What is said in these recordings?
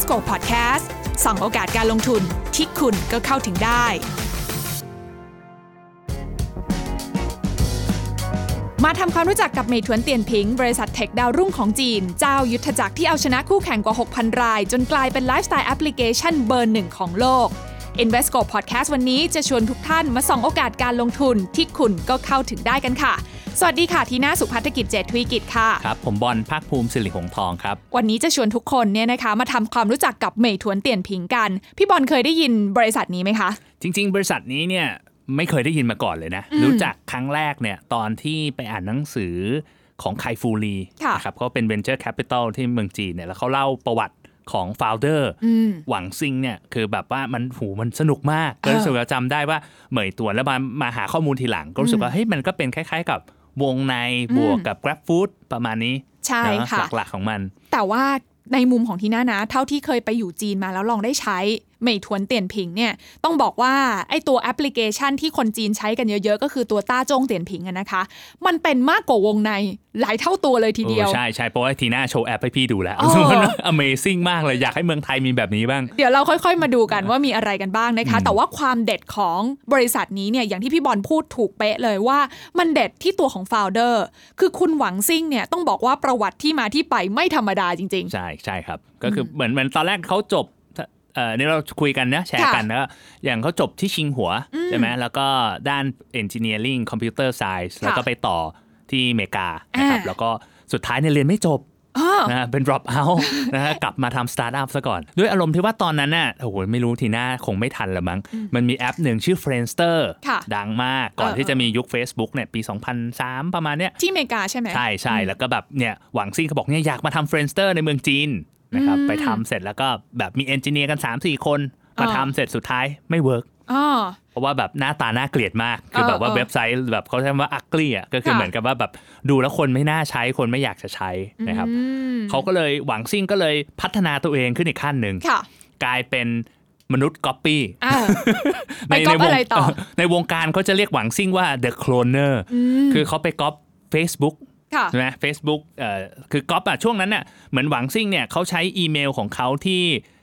s c o Podcast ส่องโอกาสการลงทุนที่คุณก็เข้าถึงได้ มาทำความรู้จักกับเมยทวนเตียนพิง บริษัทเทคดาวรุ่งของจีน เจ้ายุทธจักรที่เอาชนะคู่แข่งกว่า 6,000 ราย จนกลายเป็นไลฟ์สไตล์แอปพลิเคชันเบอร์หนึ่งของโลก Invesco Podcast วันนี้จะชวนทุกท่านมาส่องโอกาสการลงทุนที่คุณก็เข้าถึงได้กันค่ะ สวัสดีค่ะทีน่าสุพัฒกิจเจตทวีกิจค่ะ ครับผมบอลภาคภูมิสิริหงส์ทองครับ วันนี้จะชวนทุกคนเนี่ยนะคะมาทำความรู้จักกับเมยทวนเตียนพิงกัน พี่บอลเคยได้ยินบริษัทนี้ไหมคะ จริง ๆ บริษัทนี้เนี่ยไม่เคยได้ยินมาก่อนเลยนะ รู้จักครั้งแรกเนี่ยตอนที่ไปอ่านหนังสือของไคฟูรีค่ะนะครับเขาเป็น Venture Capital ที่เมืองจีนเนี่ยแล้วเขาเล่าประวัติของโฟลเดอร์อืมหวังซิงเนี่ยคือแบบว่ามันหูมันสนุกมากก็รู้สึกว่าจำได้ว่าเหมยตวนแล้วมามาหาข้อมูลทีหลัง ก็รู้สึกว่าเฮ้ยมันก็เป็นคล้าย ๆ กับ วงในบวกกับ Grab Food ประมาณนี้ใช่เนอะค่ะหลักๆของมัน แต่ว่าในมุมของทีน่านะ เท่าที่เคยไปอยู่จีนมาแล้วลองได้ใช้ Meituan Dianping เนี่ยต้องบอกว่าไอตัวแอปพลิเคชันที่คนจีนใช้กันเยอะๆ ก็คือตัว Dazhong Dianping อะนะคะ มันเป็นมากกว่าวงในหลายเท่าตัวเลยทีเดียวโอ้ใช่ใช่เพราะว่าทีน่าโชว์แอปให้พี่ดูแล้วอ๋อมัน Amazing มากเลย อยากให้เมืองไทยมีแบบนี้บ้าง เดี๋ยวเราค่อยๆ มาดูกันว่ามีอะไรกันบ้างนะคะ แต่ว่าความเด็ดของบริษัทนี้เนี่ยอย่างที่พี่บอลพูดถูกเป๊ะเลยว่ามันเด็ดที่ตัวของ founder คือคุณหวังซิ่งเนี่ยต้องบอกว่าประวัติที่มาที่ไปไม่ธรรมดาจริงใช่ใช่ครับก็คือเหมือนเหมือนตอนแรกเขาจบ เอ่อนี่เราคุยกันนะแชร์ค่ะกันนะอย่างเขาจบที่ชิงหัวใช่ไหมแล้วก็ด้าน Engineering Computer Science แล้วก็ไปต่อที่อเมริกานะครับอ่าแล้วก็สุดท้ายเนี่ยเรียนไม่จบๆอ้อนะเป็น drop out นะฮะกลับมาทำสตาร์ทอัพซะก่อน ด้วยอารมณ์ที่ว่าตอนนั้นน่ะโอ้โหไม่รู้ปีหน้าคงไม่ทันละมั้ง มันมีแอปหนึ่งชื่อ Friendster ค่ะดังมากก่อนเออที่จะมียุค Facebook เนี่ยปี 2003 ประมาณเนี้ยที่อเมริกาใช่ไหมใช่ใช่แล้วก็แบบเนี่ยหวังซิ่งเขาบอกเนี่ยอยากมาทำ Friendster ในเมืองจีน นะครับอืมไปทำเสร็จแล้วก็แบบมี engineer กัน3 4คนมาอ่าทำเสร็จสุดท้ายไม่ work อ๋อเพราะว่าแบบหน้าตาน่าเกลียดมาก คือเออแบบว่าเออเว็บไซต์แบบเขาใช้คำว่า ugly อะก็คือค่ะเหมือนกับว่าแบบดูแล้วคนไม่น่าใช้คนไม่อยากจะใช้นะครับอืมเขาก็เลยหวังซิ่งก็เลยพัฒนาตัวเองขึ้นอีกขั้นหนึ่งค่ะกลายเป็นมนุษย์ก๊อปปี้อ่าไปก๊อปวงอะไรต่อในวงการเขาจะเรียกหวังซิ่งว่า the cloner มคือเขาไปก๊อป Facebook ค่ะ ใช่ไหม Facebook เอ่อคือก๊อปอะช่วงนั้นน่ะเหมือนหวังซิ่งเนี่ยเขาใช้อีเมลของเขาที่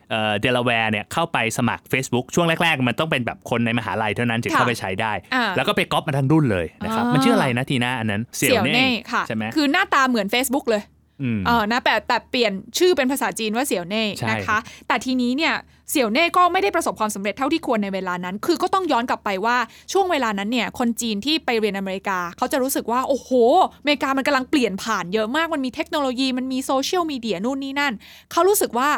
เอ่อเดลาแวร์เนี่ยเข้าไปสมัคร Facebook ช่วงแรก ๆ มันต้องเป็นแบบคนในมหาลัยเท่านั้นถึงค่ะเข้าไปใช้ได้อ่าแล้วก็ไปก๊อปมาทั้งรุ่นเลยนะครับอ่ามัมันชื่ออะไรนะทีน่าอันนั้นเสี่ยวเน่ค่ะใช่ไหมคือหน้าตาเหมือน Facebook เลยอืม เออนะแต่แต่เปลี่ยนชื่อเป็นภาษาจีนว่าเสี่ยวเน่ใช่นะคะ แต่ทีนี้เนี่ยเสี่ยวเน่ก็ไม่ได้ประสบความสำเร็จเท่าที่ควรในเวลานั้น คือก็ต้องย้อนกลับไปว่าช่วงเวลานั้นเนี่ยคนจีนที่ไปเรียนอเมริกา เขาจะรู้สึกว่า โอ้โห อเมริกามันกำลังเปลี่ยนผ่านเยอะมากมันมีเทคโนโลยีมันมีโซเชียลมีเดียนู่นนี่นั่น เขารู้สึกว่า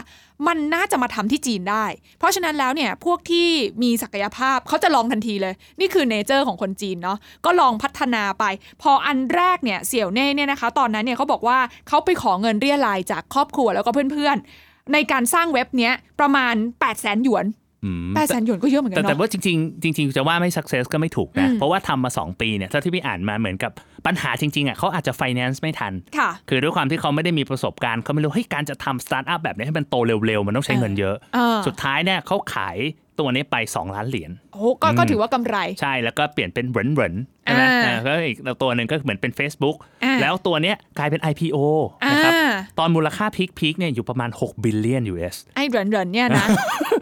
มันน่าจะมาทำที่จีนได้ เพราะฉะนั้นแล้วเนี่ยพวกที่มีศักยภาพเขาจะลองทันทีเลย นี่คือเนเจอร์ของคนจีนเนาะก็ลองพัฒนาไป พออันแรกเนี่ยเสี่ยวเน่เนี่ยนะคะ ตอนนั้นเนี่ยเขาบอกว่าเขาไปขอเงินเรี่ยไรจากครอบครัวแล้วก็เพื่อนๆ ในการสร้างเว็บเนี้ยประมาณ 8 0 0แสนหยวน อืม8 0 0แสนหยวนก็เยอะเหมือนกัแต่นแต่เนาะว่าจริงๆจริง ๆ จะว่าไม่ success ก็ไม่ถูกนะอืมเพราะว่าทำมา 2 ปีเนี่ยเท่าที่พี่อ่านมาเหมือนกับปัญหาจริงๆอะเขาอาจจะ finance ไม่ทันค่ะคือด้วยความที่เขาไม่ได้มีประสบการณ์เขาไม่รู้เฮ้ยการจะทำสตาร์ทอัพแบบนี้ให้มันโตเร็วๆ มันต้องใช้เงินเยอะเออสุดท้ายเนี่ยเขาขายตัวนี้ไป 2 ล้านเหรียญโอ้โหก็ก็ถือว่ากำไร ใช่แล้วก็เปลี่ยนเป็นเหรินเหริน ใช่ไหมอ่าอ่าแล้วอีกตัวหนึ่งก็เหมือนเป็น Facebook อ่าแล้วตัวเนี้ยกลายเป็น IPO นะครับอ่าตอนมูลค่า peak peak เนี่ยอยู่ประมาณ 6 billion US ไอ้เหรินเหรินเนี่ยนะ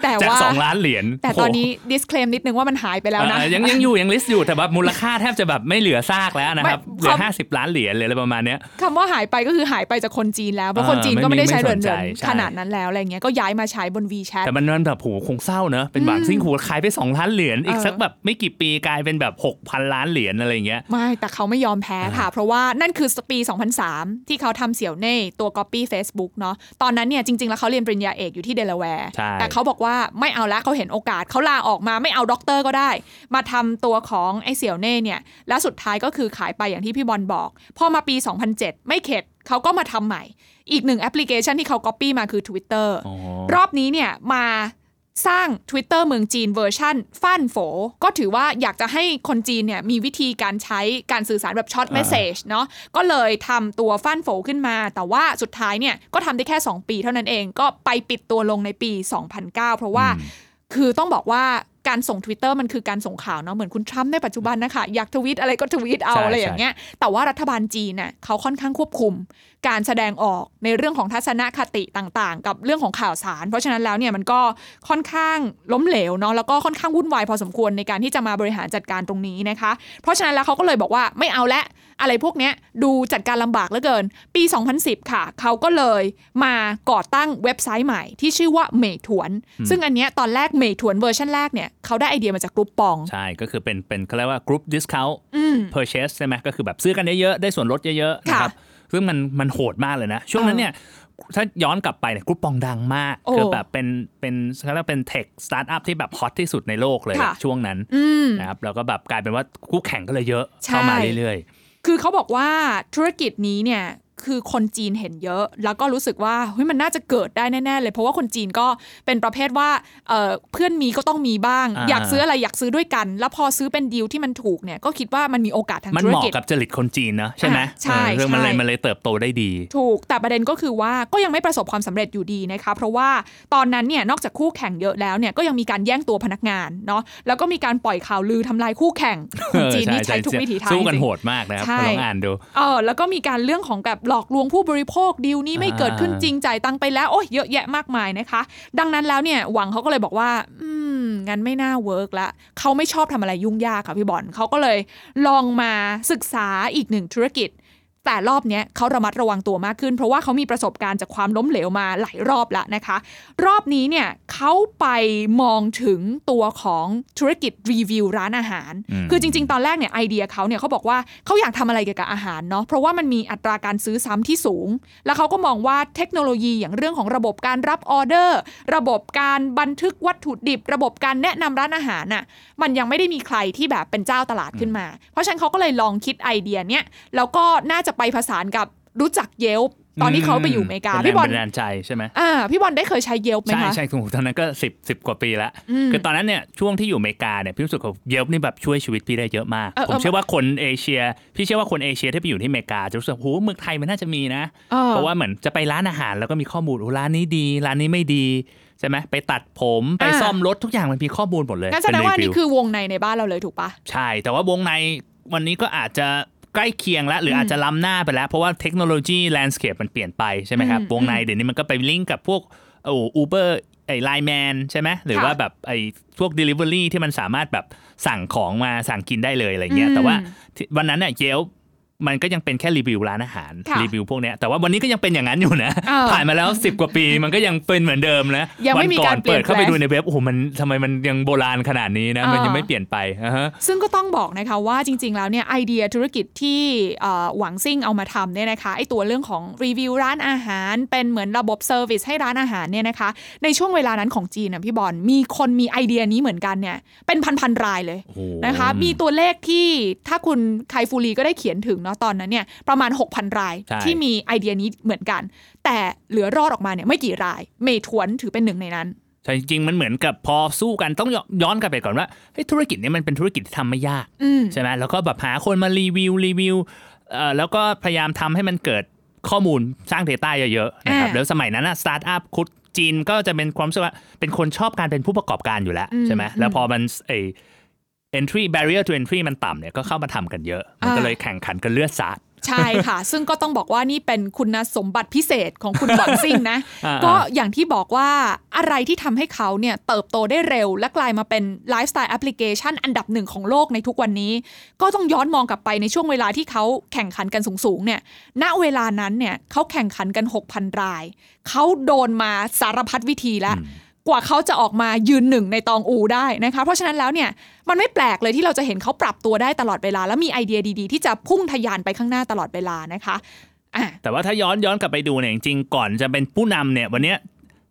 แต่จากว่า2ล้านเหรียญแต่ตอนนี้ disclaim นิดนึงว่ามันหายไปแล้วนะเอ่อยังยังอยู่ยัง list อยู่แต่แบบมูลค่าแทบจะแบบไม่เหลือซากแล้วนะครับไม่เหลือความ50 ล้านเหรียญเลยอะไรประมาณเนี้ยคำว่าหายไปก็คือหายไปจากคนจีนแล้วเพราะเออคนจีนก็ไม่ได้ใช้ไม่มีเหรินเหรินไม่สนใจใช่ขนาดนั้นแล้วอะไรเงี้ยก็ย้ายมาใช้บน WeChat แต่มันมันแบบโหคงเศร้าเนอะเป็นหวังซิ่งหูยขายไป2ล้านเหรียญอีกเออสักแบบไม่กี่ปีกลายเป็นแบบ6,000ล้านเหรียญอะไรอย่างเงี้ยไม่แต่เขาไม่ยอมแพ้ค่ะ เพราะว่านั่นคือปี 2003 ที่เขาทำเสี่ยวเน่ตัว Copy Facebook เนาะตอนนั้นเนี่ยจริงๆ แล้วเขาเรียนปริญญาเอกอยู่ที่เดลาแวร์ใช่แต่เขาบอกว่าไม่เอาละเขาเห็นโอกาสเขาลาออกมาไม่เอาด็อกเตอร์ก็ได้ มาทำตัวของไอเสี่ยวเน่เนี่ยแล้วสุดท้ายก็คือขายไปอย่างที่พี่บอลบอกพอมาปี 2007 ไม่เข็ดเขาก็มาทำใหม่ อีกหนึ่งแอปพลิเคชันที่เขา Copy มาคือ Twitter อ๋อรอบนี้เนี่ยมา สร้าง Twitter เมืองจีนเวอร์ชันฟั่นโฝ ก็ถือว่าอยากจะให้คนจีนเนี่ยมีวิธีการใช้การสื่อสารแบบ short message เนาะก็เลยทำตัวฟั่นโฝขึ้นมา แต่ว่าสุดท้ายเนี่ยก็ทำได้แค่ 2 ปีเท่านั้นเองก็ไปปิดตัวลงในปี 2009 เพราะว่าคือต้องบอกว่าการส่ง Twitter มันคือการส่งข่าวเนาะเหมือนคุณทรัมป์ในปัจจุบันนะคะอยากทวีตอะไรก็ทวีตเอาใช่อะไรอย่างเงี้ยแต่ว่ารัฐบาลจีนน่ะเขาค่อนข้างควบคุม การแสดงออกในเรื่องของทัศนคติต่างๆ กับเรื่องของข่าวสาร เพราะฉะนั้นแล้วเนี่ยมันก็ค่อนข้างล้มเหลวเนาะแล้วก็ค่อนข้างวุ่นวายพอสมควรในการที่จะมาบริหารจัดการตรงนี้นะคะ เพราะฉะนั้นแล้วเขาก็เลยบอกว่าไม่เอาละอะไรพวกเนี้ยดูจัดการลำบากเหลือเกิน ปี 2010 ค่ะ เขาก็เลยมาก่อตั้งเว็บไซต์ใหม่ที่ชื่อว่าเมถวน ซึ่งอันเนี้ยตอนแรกเมถวนเวอร์ชันแรกเนี่ยเขาได้ไอเดียมาจากกรุ๊ปปอง ใช่ ก็คือเป็นเป็นเขาเรียกว่า group discount อืม purchase ใช่ไหมก็คือแบบซื้อกันเยอะๆ ได้ส่วนลดเยอะๆค่ะนะครับ ซึ่งมันมันโหดมากเลยนะ ช่วงนั้นเนี่ยถ้าย้อนกลับไปเนี่ย Groupon ดังมากโอ้คือแบบเป็นเป็นเขาเรียกว่าเป็น tech สตาร์ทอัพที่แบบ hot ที่สุดในโลกเลยค่ะช่วงนั้นอืมนะครับแล้วก็แบบกลายเป็นว่าคู่แข่งก็เลยเยอะใช่เข้ามาเรื่อยคือเขาบอกว่าธุรกิจนี้เนี่ย คือคนจีนเห็นเยอะ แล้วก็รู้สึกว่าเฮ้ยมันน่าจะเกิดได้แน่ๆเลย เพราะว่าคนจีนก็เป็นประเภทว่าเอ่อเพื่อนมีก็ต้องมีบ้างอ่าอยากซื้ออะไรอยากซื้อด้วยกัน แล้วพอซื้อเป็นดีลที่มันถูกเนี่ยก็คิดว่ามันมีโอกาสทางๆมันธุเหรมาะกิจกับจริตคนจีนเนอะใช่ไหมอะใช่เออเรื่องมันเลยใช่มันเลยเติบโตได้ดี ถูกแต่ประเด็นก็คือว่าก็ยังไม่ประสบความสำเร็จอยู่ดีนะคะเพราะว่าตอนนั้นเนี่ยนอกจากคู่แข่งเยอะแล้วเนี่ยก็ยังมีการแย่งตัวพนักงานเนาะแล้วก็มีการปล่อยข่าวลือทำลายคู่แข่งคนจีนนี่ใช้ทุกวิถีทางสู้กันจริงๆโหดมากนะครับใช่ลองอ่านดูเออแล้วก็มีการเรื่องของแบบหลอกลวงผู้บริโภคดีลนี้ไม่อ่าเกิดขึ้นจริงจ่ายตังค์ไปแล้วโอ้ยเยอะแยะมากมายนะคะ ดังนั้นแล้วเนี่ยหวังเขาก็เลยบอกว่า อืมงั้นไม่น่า work ละเขาไม่ชอบทำอะไรยุ่งยากค่ะพี่บอลเขาก็เลยลองมาศึกษาอีกหนึ่งธุรกิจ แต่รอบเนี้ยเขาระมัดระวังตัวมากขึ้น เพราะว่าเขามีประสบการณ์จากความล้มเหลวมาหลายรอบแล้วนะคะ รอบนี้เนี่ยเขาไปมองถึงตัวของธุรกิจรีวิวร้านอาหารอืมคือจริง ๆ ตอนแรกเนี่ยไอเดียเขาเนี่ยเขาบอกว่าเขาอยากทำอะไรเกี่ยวกับอาหารเนาะเพราะว่ามันมีอัตราการซื้อซ้ำที่สูง แล้วเขาก็มองว่าเทคโนโลยีอย่างเรื่องของระบบการรับออเดอร์ ระบบการบันทึกวัตถุดิบ ระบบการแนะนำร้านอาหารน่ะมันยังไม่ได้มีใครที่แบบเป็นเจ้าตลาดขึ้นมา เพราะฉะนั้นเขาก็เลยลองคิดไอเดียเนี้ยแล้วก็น่าจะไปผสานกับรู้จัก Yelp ตอนที่เขาไปอยู่อเมริกาเป็นพี่บอลแรงบันดาลใจใช่ไหมอ่าพี่บอลได้เคยใช้ Yelp ไหมใช่คะใช่ถูกตอนนั้นก็สิบสิบกว่าปีละอืมคือตอนนั้นเนี่ยช่วงที่อยู่อเมริกาเนี่ยพี่รู้สึกว่า Yelp นี่แบบช่วยชีวิตพี่ได้เยอะมากเออเออผมเชื่อว่าคนเอเชีย พี่เชื่อว่าคนเอเชียที่ไปอยู่ที่อเมริกาจะรู้สึกโหเมืองไทยมันน่าจะมีนะออเพราะว่าเหมือนจะไปร้านอาหารแล้วก็มีข้อมูลโอ้ร้านนี้ดีร้านนี้ไม่ดีใช่ไหมไปตัดผมไปอ่าซ่อมรถทุกอย่างมันมีข้อมูลหมดเลยงั้นแสดงว่าเป็นี่รีวิคือวงในในบ้านเราเลยถูกปะใช่ แต่ว่าวงในวันนี้ก็อาจจะ ใกล้เคียงแล้วหรืออาจจะล้ำหน้าไปแล้ว เพราะว่าเทคโนโลยีแลนด์สเคปมันเปลี่ยนไปใช่ไหมครับอืมวงในเดี๋ยวนี้มันก็ไปลิงก์กับพวกโอ้อูเบอร์ไอ้ไลแมนใช่ไหมหรือค่ะว่าแบบไอ้พวก Delivery ที่มันสามารถแบบสั่งของมาสั่งกินได้เลยอะไรเงี้ยอืมแต่ว่าที่วันนั้นเนี่ยเยล มันก็ยังเป็นแค่รีวิวร้านอาหารค่ะรีวิวพวกเนี้ยแต่ว่าวันนี้ก็ยังเป็นอย่างนั้นอยู่นะเออผ่านมาแล้ว 10 กว่าปีมันก็ยังเป็นเหมือนเดิมนะยังไม่มีวัก่กาอรนเปลี่เปิยดนเข้าไปแปลงดูในเว็บโอ้โหมันทำไมมันยังโบราณขนาดนี้นะมันยังไม่เปลี่ยนไปอ่าฮะซึ่งก็ต้องบอกนะคะว่าจริง ๆ แล้วเนี่ยไอเดียธุรกิจที่เอ่อหวังซิ่งเอามาทำเนี่ยนะคะไอตัวเรื่องของรีวิวร้านอาหาร เป็นเหมือนระบบเซอร์วิสให้ร้านอาหารเนี่ยนะคะ ในช่วงเวลานั้นของจีนนะพี่บอลมีคนมีไอเดียนี้เหมือนกันเนี่ยเป็นพันๆรายเลยโอ้โหนะคะ มีตัวเลขที่ถ้าคุณไคฟูรีก็ได้เขียนถึงเนาะตอนนั้นเนี่ยประมาณ 6,000 รายใช่ที่มีไอเดียนี้เหมือนกัน แต่เหลือรอดออกมาเนี่ยไม่กี่ราย เมทวนถือเป็นหนึ่งในนั้นใช่จริงๆมันเหมือนกับพอสู้กันต้องย้อนย้อนกลับไปก่อนว่าเฮ้ยธุรกิจเนี้มันเป็นธุรกิจที่ทำไม่ยากอืมใช่ไหมแล้วก็แบบหาคนมารีวิวรีวิวเอ่อแล้วก็พยายามทำให้มันเกิดข้อมูลสร้าง Data เยอะๆนะครับอ่าแล้วสมัยนั้นอะสตาร์ทอัพคุดจีนก็จะเป็นความรู้สึกว่าเป็นคนชอบการเป็นผู้ประกอบการอยู่แล้วอืมใช่ไหมอืมแล้วพอมันไอ entry barrier to entry มันต่ำเนี่ยก็เข้ามาทำกันเยอะ มันก็อ่าเลยแข่งขันกันเลือดสาดใช่ค่ะ ซึ่งก็ต้องบอกว่านี่เป็นคุณสมบัติพิเศษของคุณหวังซิ่งนะอ่าก็อย่างที่บอกว่าอะไรที่ทำให้เขาเนี่ยเติบโตได้เร็ว และกลายมาเป็นไลฟ์สไตล์แอปพลิเคชันอันดับหนึ่งของโลกในทุกวันนี้ ก็ต้องย้อนมองกลับไปในช่วงเวลาที่เขาแข่งขันกันสูงๆเนี่ย ณ เวลานั้นเนี่ยเขาแข่งขันกัน 6,000 ราย เขาโดนมาสารพัดวิธีแล้ว กว่าเขาจะออกมายืนหนึ่งในตองอูได้นะคะ เพราะฉะนั้นแล้วเนี่ยมันไม่แปลกเลยที่เราจะเห็นเขาปรับตัวได้ตลอดเวลา และมีไอเดียดีๆ ที่จะพุ่งทะยานไปข้างหน้าตลอดเวลานะคะอะแต่ว่าถ้าย้อนย้อนกลับไปดูเนี่ยจริงๆก่อนจะเป็นผู้นำเนี่ยวันเนี้ย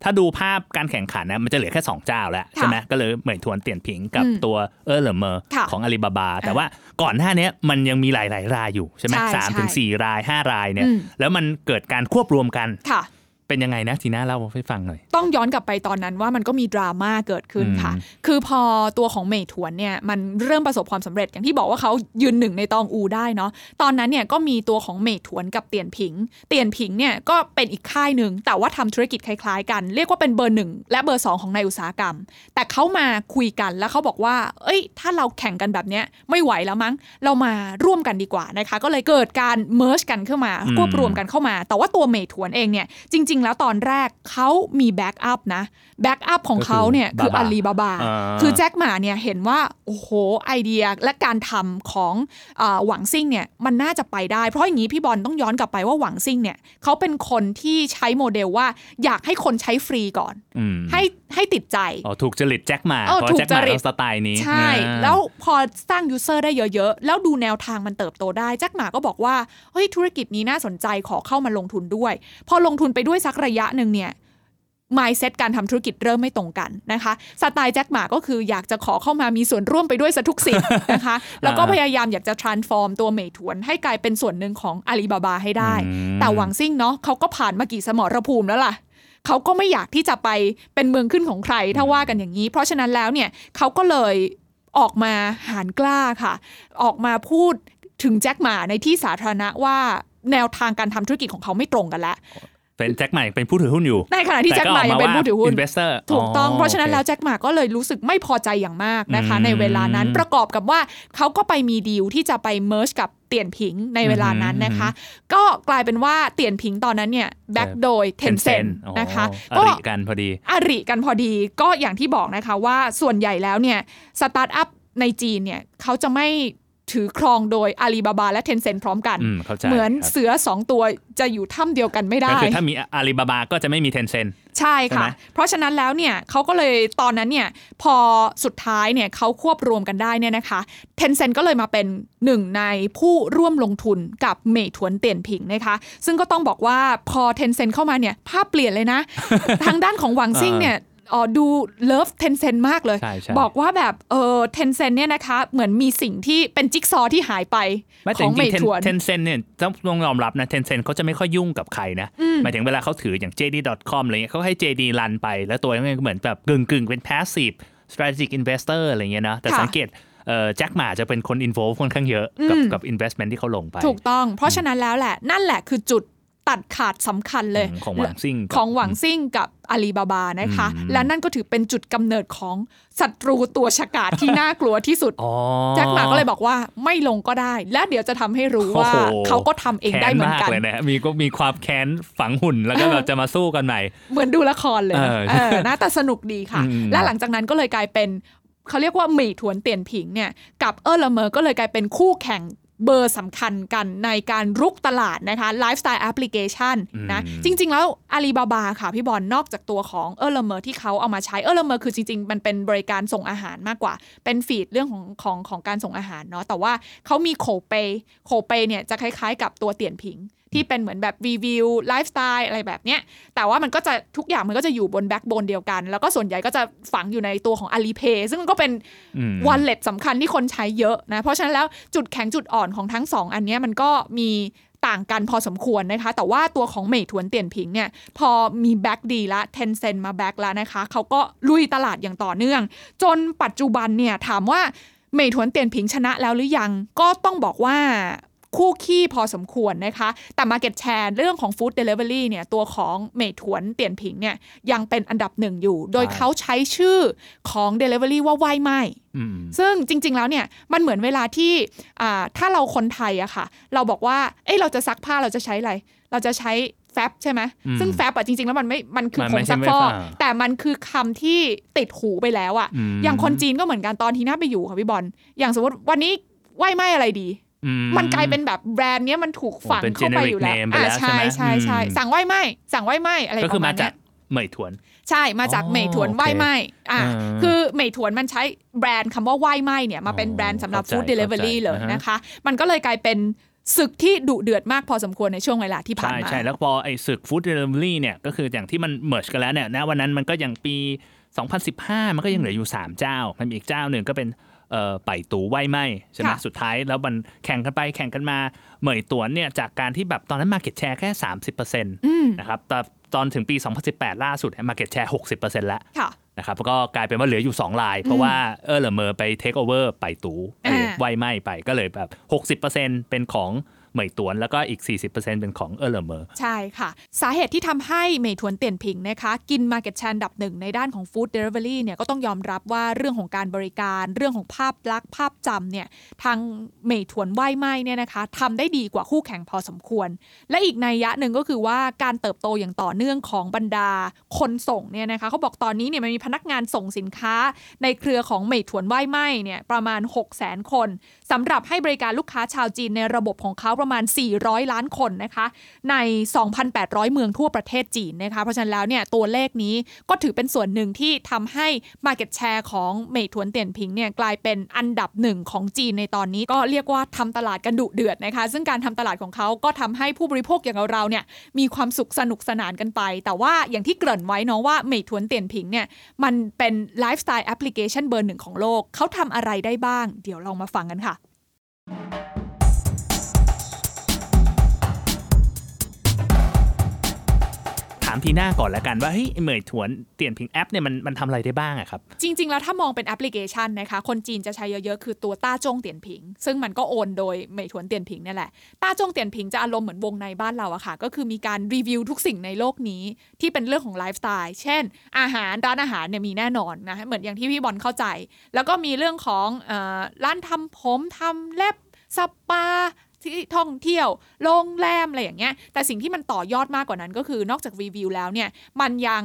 ถ้าดูภาพการแข่งขันนะมันจะเหลือแค่ 2 เจ้าแล้วค่ะใช่ไหมก็เลยเหมือนทวนเตียนผิงกับอืมตัวเออร์เหลอเมอร์ค่ะของอาลีบาบา แต่ว่าก่อนหน้าเนี้ยมันยังมีหลาย ๆ รายอยู่ใช่ไหมใช่สามถึงใช่สี่ราย 5 รายเนี่ยอืมแล้วมันเกิดการควบรวมกันค่ะ เป็นยังไงนะทีน่าเล่าให้ฟังหน่อยต้องย้อนกลับไปตอนนั้นว่ามันก็มีดราม่าเกิดขึ้นค่ะ คือพอตัวของเมยถวนเนี่ยมันเริ่มประสบความสำเร็จอย่างที่บอกว่าเขายืนหนึ่งในตองอูได้เนาะตอนนั้นเนี่ยก็มีตัวของเมยถวนกับเตียนผิง เตียนผิงเนี่ยก็เป็นอีกค่ายหนึ่งแต่ว่าทำธุรกิจคล้ายๆ กัน เรียกว่าเป็นเบอร์หนึ่งและเบอร์สองของในอุตสาหกรรม แต่เขามาคุยกันแล้วเขาบอกว่า เอ้ย ถ้าเราแข่งกันแบบเนี้ยไม่ไหวแล้วมั้ง เรามาร่วมกันดีกว่านะคะ ก็เลยเกิดการ merge กันขึ้นมาอืมควบรวมกันเข้ามา แต่ว่าตัวเมยถวนเองเนี่ยจริงๆ แล้วตอนแรกเขามี backup นะ backup ของเขาเนี่ยคืออาลีบาบาอ่าคือแจ็คหม่าเนี่ยเห็นว่า โอ้โห ไอเดียและการทำของอาหวังซิ่งเนี่ยมันน่าจะไปได้ เพราะอย่างนี้พี่บอลต้องย้อนกลับไปว่าหวังซิ่งเนี่ยเขาเป็นคนที่ใช้โมเดลว่าอยากให้คนใช้ฟรีก่อนอืมให้ให้ติดใจอ๋อถูกจริตแจ็คหม่าเออเพราะถูกแจ็คหม่าจริตต้องสไตล์นี้ ใช่อ่าแล้วพอสร้าง user ได้เยอะๆ แล้วดูแนวทางมันเติบโตได้แจ็คหม่าก็บอกว่าเฮ้ยธุรกิจนี้น่าสนใจขอเข้ามาลงทุนด้วย พอลงทุนไปด้วยสักระยะหนึ่งเนี่ย mindset การทำธุรกิจเริ่มไม่ตรงกันนะคะสไตล์แจ็คหม่าก็คืออยากจะขอเข้ามามีส่วนร่วมไปด้วยซะทุกสิ่งนะคะ แล้วก็พยายามอยากจะ transform ตัวเมยถวน ให้กลายเป็นส่วนหนึ่งของอาลีบาบาให้ได้อืมแต่หวังซิ่งเนาะเขาก็ผ่านมากี่สมรภูมิแล้วล่ะเขาก็ไม่อยากที่จะไปเป็นเมืองขึ้นของใครถ้าว่ากันอย่างนี้ เพราะฉะนั้นแล้วเนี่ยเขาก็เลยออกมาหาญกล้าค่ะ ออกมาพูดถึงแจ็คหม่าในที่สาธารณะว่าแนวทางการทำธุรกิจของเขาไม่ตรงกันแล้ว เป็นแจ็คหม่ายังเป็นผู้ถือหุ้นอยู่ในขณะที่แจ็คหม่ายังเป็นผู้ถือหุ้น investor ถูกต้องเพราะฉะนั้นแล้วแจ็คหม่าก็เลยรู้สึกไม่พอใจอย่างมากนะคะ ในเวลานั้นประกอบกับว่าเขาก็ไปมีดีลที่จะไป merge กับเตียนผิงในเวลานั้นนะคะ ก็กลายเป็นว่าเตียนผิงตอนนั้นเนี่ย back โดย Tencent นะคะก็ก็กันพอดีอริกันพอดีก็อย่างที่บอกนะคะว่าส่วนใหญ่แล้วเนี่ยสตาร์ทอัพในจีนเนี่ยเขาจะไม่ ถือครองโดยอาลีบาบาและเทนเซ n พร้อมกันอืมเข้าใจเหมือนครับเสือสองตัวจะอยู่ถ้ำเดียวกันไม่ได้ก็คือถ้ามีอาลีบาบาก็จะไม่มี Tencent ใช่ใช่ค่ะไหมเพราะฉะนั้นแล้วเนี่ยเขาก็เลยตอนนั้นเนี่ยพอสุดท้ายเนี่ยเขาควบรวมกันได้เนี่ยนะคะเทนเซ n ก็เลยมาเป็นหนึ่งในผู้ร่วมลงทุนกับเมยถวนเตียนผิงนะคะ ซึ่งก็ต้องบอกว่าพอเทนเซ n เข้ามาเนี่ยภาพเปลี่ยนเลยนะ ทางด้านของหวังซิ่งเนี่ย อ๋อดูเลิฟเทนเซ n มากเลยใช่ใช่บอกว่าแบบเออเทนเซ n เนี่ยนะคะ เหมือนมีสิ่งที่เป็นจิ๊กซอว์ที่หายไปไม่ขแต่อจงเมริยงถวนๆเทนเซนเนี่ยต้องต้องยอมรับนะเทนเซนเขาจะไม่ค่อยยุ่งกับใครนะหมายถึงเวลาเขาถืออย่าง JD.com อะไรเงี้ยเขาให้ JD รันไป แล้วตัวนั้นก็เหมือนแบบกึ่งกึ่งๆเป็น passive strategic investor อะไรเงี้ยนะแต่ค่ะสังเกตเอ่อแจ็คหมาจะเป็นคน involve ค่อนข้างเยอะกับกับ investment ที่เขาลงไป ถูกต้อง เพราะฉะนั้นแล้วแหละ นั่นแหละคือจุด ตัดขาดสำคัญเลยอืมของหวังซิ่งกับของหวังซิ่งกับอาลีบาบานะคะอืมและนั่นก็ถือเป็นจุดกำเนิดของศัตรูตัวฉกาจที่น่ากลัวที่สุดอ๋อแจ็คหมาก็เลยบอกว่าไม่ลงก็ได้ และเดี๋ยวจะทำให้รู้ว่าโอ้โหเขาก็ทำเองได้เหมือนกันแค้มากเลยนะมีก็มีความแค้นฝังหุ่นแล้วก็แบบจะมาสู้กันใหม่ เหมือนดูละครเลยนะเออเออนะแต่สนุกดีค่ะอืมและหลังจากนั้นก็เลยกลายเป็นเขาเรียกว่าหมี่ถวนเตียนผิงเนี่ยกับเออร์ละเมอร์ก็เลยกลายเป็นคู่แข่ง เบอร์สำคัญกันในการรุกตลาดนะคะไลฟ์สไตล์แอปพลิเคชันนะอืมจริง ๆ แล้วอาลีบาบาค่ะพี่บอลนอกจากตัวของเออร์ละเมอร์ที่เขาเอามาใช้เออร์ละเมอร์คือจริง ๆ มันเป็นบริการส่งอาหารมากกว่า เป็น feed เรื่องของของของการส่งอาหารเนาะแต่ว่าเขามีโคเปโคเปเนี่ยจะคล้าย ๆ กับตัวเตียนผิง ที่เป็นเหมือนแบบรีวิวไลฟ์สไตล์อะไรแบบเนี้ยแต่ว่ามันก็จะทุกอย่างมันก็จะอยู่บน backbone เดียวกัน แล้วก็ส่วนใหญ่ก็จะฝังอยู่ในตัวของ Alipay ซึ่งมันก็เป็นอืม wallet สำคัญที่คนใช้เยอะนะเพราะฉะนั้นแล้วจุดแข็งจุดอ่อนของทั้งสองอันเนี้ยมันก็มีต่างกันพอสมควรนะคะ แต่ว่าตัวของเหมยถวนเตียนผิงเนี่ย พอมี back ดีละ Tencent มา back แล้วนะคะ เขาก็ลุยตลาดอย่างต่อเนื่อง จนปัจจุบันเนี่ยถามว่าเหมยถวนเตียนผิงชนะแล้วหรือยัง ก็ต้องบอกว่า คู่ขี้พอสมควรนะคะ แต่ Market Share เรื่องของ Food Delivery เนี่ยตัวของเมยถวนเตียนผิงเนี่ยยังเป็นอันดับหนึ่งอยู่ โดยใช่เขาใช้ชื่อของ Delivery ว่าไหวไหมอืมซึ่งจริง ๆ แล้วเนี่ยมันเหมือนเวลาที่อ่าถ้าเราคนไทยอะค่ะ เราบอกว่าเอ้ยเราจะซักผ้าเราจะใช้อะไร เราจะใช้แฟบใช่ไหมอืมซึ่งแฟบอะจริง ๆ แล้วมันไม่ มันคือมันผไม่งใช่ซักฟอกไม่ใช่แต่มันคือคำที่ติดหูไปแล้วอะอืมอย่างคนจีนก็เหมือนกันตอนที่น่าไปอยู่ค่ะพี่บอลอย่างสมมติวันนี้ไหวไหมอะไรดีอื มันกลายเป็นแบบแบรนด์เนี้ยมันถูกฝังเป็นเข้าไปอยู่แล้ว generic name ไปแล้วใช่ใช่ใช่ไหมใช่อืมสั่งไหวไหมสั่งไหวไหมอะไรก็ปคือระมามาณจาเนี้กยเหมยถวน ใช่มาจากอ๋อเหมยถวนโอเคไหวไหมอะอ่าคือเหมยถวนมันใช้แบรนด์คำว่าไหวไหมเนี่ยมาเป็นแบรนด์สำหรับเข้าใจฟู้ดเดลิเวอรี่เข้าใจเลยอ่าฮะนะคะ มันก็เลยกลายเป็นศึกที่ดุเดือดมากพอสมควรในช่วงเวลาที่ผ่านใช่มาใช่แล้วพอไอ้ศึกฟู้ดเดลิเวอรี่เนี่ยก็คืออย่างที่มันเมิร์ชกันแล้วเนี่ยนะวันนั้นมันก็ยังปี 2015 มันก็ยังเหลืออยู่ 3 เจ้า มันมีอีกเจ้าหนึ่งก็เป็นเอ่อ ไป่ตู้ไหวไหมใช่ไหมค่ะสุดท้ายแล้วมันแข่งกันไปแข่งกันมา เหมยตวนเนี่ยจากการที่แบบตอนนั้น market share แค่ 30%อืมนะครับแต่ตอนถึงปี 2018 ล่าสุด market share 60%แล้วค่ะนะครับแล้วก็กลายเป็นว่าเหลืออยู่ 2 ราย เพราะว่าเออร์เลอเมอร์ไป take over ไป่ตู้อ่าไหวไหมไปก็เลยแบบ 60%เป็นของ เหมยตวน แล้วก็อีก 40%เป็นของเออร์เลอเมอร์ใช่ค่ะ สาเหตุที่ทำให้เหมยทวนเตียนผิงนะคะกิน Market Share อันดับหนึ่งในด้านของ Food Delivery เนี่ยก็ต้องยอมรับว่าเรื่องของการบริการ เรื่องของภาพลักษณ์ภาพจำเนี่ยทางเหมยทวนไหวไหมเนี่ยนะคะทำได้ดีกว่าคู่แข่งพอสมควร และอีกนัยยะหนึ่งก็คือว่าการเติบโตอย่างต่อเนื่องของบรรดาคนส่งเนี่ยนะคะเขาบอกตอนนี้เนี่ยมันมีพนักงานส่งสินค้า ในเครือของเหมยทวนไหวไหมเนี่ยประมาณ 6 0 0 0 0 0 คนสำหรับให้บริการลูกค้าชาวจีนในระบบของเขาประมาณ 400 ล้านคนนะคะใน 2,800 เมืองทั่วประเทศจีนนะคะเพราะฉะนั้นแล้วเนี่ยตัวเลขนี้ก็ถือเป็นส่วนหนึ่งที่ทำให้ Market Share ของเมยทวนเตียนผิงเนี่ยกลายเป็นอันดับหนึ่งของจีนในตอนนี้ก็เรียกว่าทำตลาดกันดุเดือดนะคะ ซึ่งการทำตลาดของเขาก็ทำให้ผู้บริโภคอย่างเราเนี่ยมีความสุขสนุกสนานกันไป แต่ว่าอย่างที่เกริ่นไว้เนาะว่าเมยทวนเตียนผิงเนี่ยมันเป็นไลฟ์สไตล์แอปพลิเคชันเบอร์หนึ่งของโลกเขาทำอะไรได้บ้าง เดี๋ยวลองมาฟังกันค่ะามทีหน้าก่อนแล้วกันว่าเฮ้ยเหมยถวนเตียนพิงแอปเนี่ยมันมันทำอะไรได้บ้างอะครับ จริง ๆ แล้วถ้ามองเป็นแอปพลิเคชันนะคะ คนจีนจะใช้เยอะๆ คือตัวต้าจงเตียนผิง ซึ่งมันก็ own โดยเหมยถวนเตียนผิงเนี่ยแหละ ต้าจงเตียนผิงจะอารมณ์เหมือนวงในบ้านเราอะค่ะ ก็คือมีการรีวิวทุกสิ่งในโลกนี้ที่เป็นเรื่องของไลฟ์สไตล์เช่น อาหารร้านอาหารเนี่ยมีแน่นอนนะเหมือนอย่างที่พี่บอลเข้าใจ แล้วก็มีเรื่องของเออร้านทำผมทำเล็บสปา ที่ท่องเที่ยวโรงแรมอะไรอย่างเงี้ย แต่สิ่งที่มันต่อยอดมากกว่านั้นก็คือนอกจากรีวิวแล้วเนี่ย มันยัง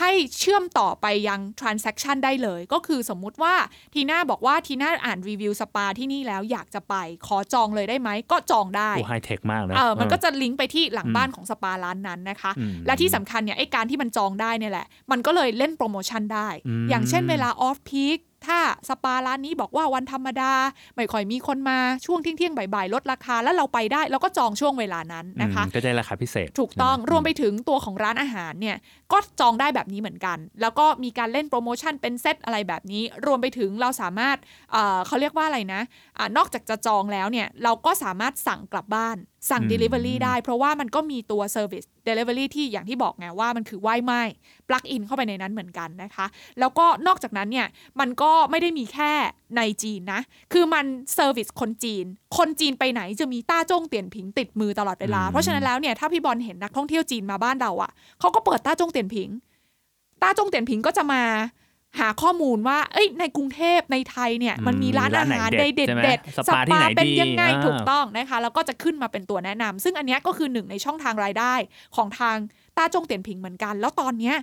ให้เชื่อมต่อไปยัง transaction ได้เลย ก็คือสมมุติว่าทีน่าบอกว่าทีน่าอ่านรีวิวสปาที่นี่แล้วอยากจะไปขอจองเลยได้ไหม ก็จองได้โอ้ไฮเทคมากนะเออมันก็จะลิงก์ไปที่หลังบ้านของสปาร้านนั้นนะคะอืมและที่สำคัญเนี่ยไอ้การที่มันจองได้เนี่ยแหละ มันก็เลยเล่นโปรโมชั่นได้อืมอย่างเช่นเวลา off-peak ถ้าสปาร้านนี้บอกว่าวันธรรมดา ไม่ค่อยมีคนมาช่วงเที่ยงๆบ่ายๆลดราคา แล้วเราไปได้เราก็จองช่วงเวลานั้นนะคะอืมก็ได้ราคาพิเศษ ถูกต้องใช่ไหรวมไปถึงตัวของร้านอาหารเนี่ยก็จองได้แบบนี้เหมือนกัน แล้วก็มีการเล่นโปรโมชั่นเป็นเซตอะไรแบบนี้ รวมไปถึงเราสามารถเอ่อเขาเรียกว่าอะไรนะอานอกจากจะจองแล้วเนี่ยเราก็สามารถสั่งกลับบ้าน สั่งอืม Delivery ได้ เพราะว่ามันก็มีตัว Service Delivery ที่อย่างที่บอกไงว่ามันคือไหว้ไหม้plug-in เข้าไปในนั้นเหมือนกันนะคะ แล้วก็นอกจากนั้นเนี่ย มันก็ไม่ได้มีแค่ในจีนนะ คือมัน service คนจีน คนจีนไปไหนจะมีต้าจ้งเตียนผิงติดมือตลอดเวลาอืมเพราะฉะนั้นแล้วเนี่ยถ้าพี่บอลเห็นนักท่องเที่ยวจีนมาบ้านเราอะ่ะเขาก็เปิดต้าจ้งเตียนผิง ต้าจ้งเตียนผิงก็จะมา หาข้อมูลว่า เอ้ย ในกรุงเทพในไทยเนี่ย มันมีร้านอาหารร้านไหนในเด็เด็ดดใช่ไหมเด็ดสปาที่ไหนเป็นดียังไงอ่าถูกต้องนะคะ แล้วก็จะขึ้นมาเป็นตัวแนะนำซึ่งอันเนี้ยก็คือหนึ่งในช่องทางรายได้ของทางต้าจงเตียนผิงเหมือนกัน แล้วตอนเนี้ย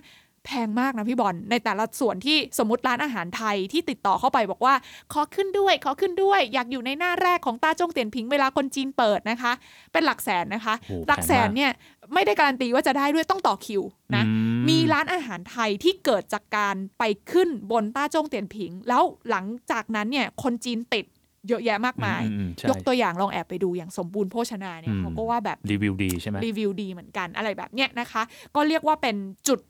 แพงมากนะพี่บอลในแต่ละส่วนที่สมมติร้านอาหารไทยที่ติดต่อเข้าไปบอกว่า ขอขึ้นด้วย ขอขึ้นด้วย อยากอยู่ในหน้าแรกของต้าจงเตียนผิงเวลาคนจีนเปิดนะคะ เป็นหลักแสนนะคะโอ้หลักแสนพงมากเนี่ยไม่ได้การันตีว่าจะได้ด้วยต้องต่อคิวนะอืมีร้านอาหารไทยที่เกิดจากการไปขึ้นบนต้าจงเตียนผิง แล้วหลังจากนั้นเนี่ยคนจีนติดเยอะแยะมากมายอือืใช่ยกตัวอย่างลองแอบไปดูอย่างสมบูรณ์โภชนาเนี่ยอืมเขาก็ว่าแบบรีวิวดีใช่ไหมรีวิวดีเหมือนกันอะไรแบบเนี้ยนะคะ ก็เรียกว่าเป็นจุด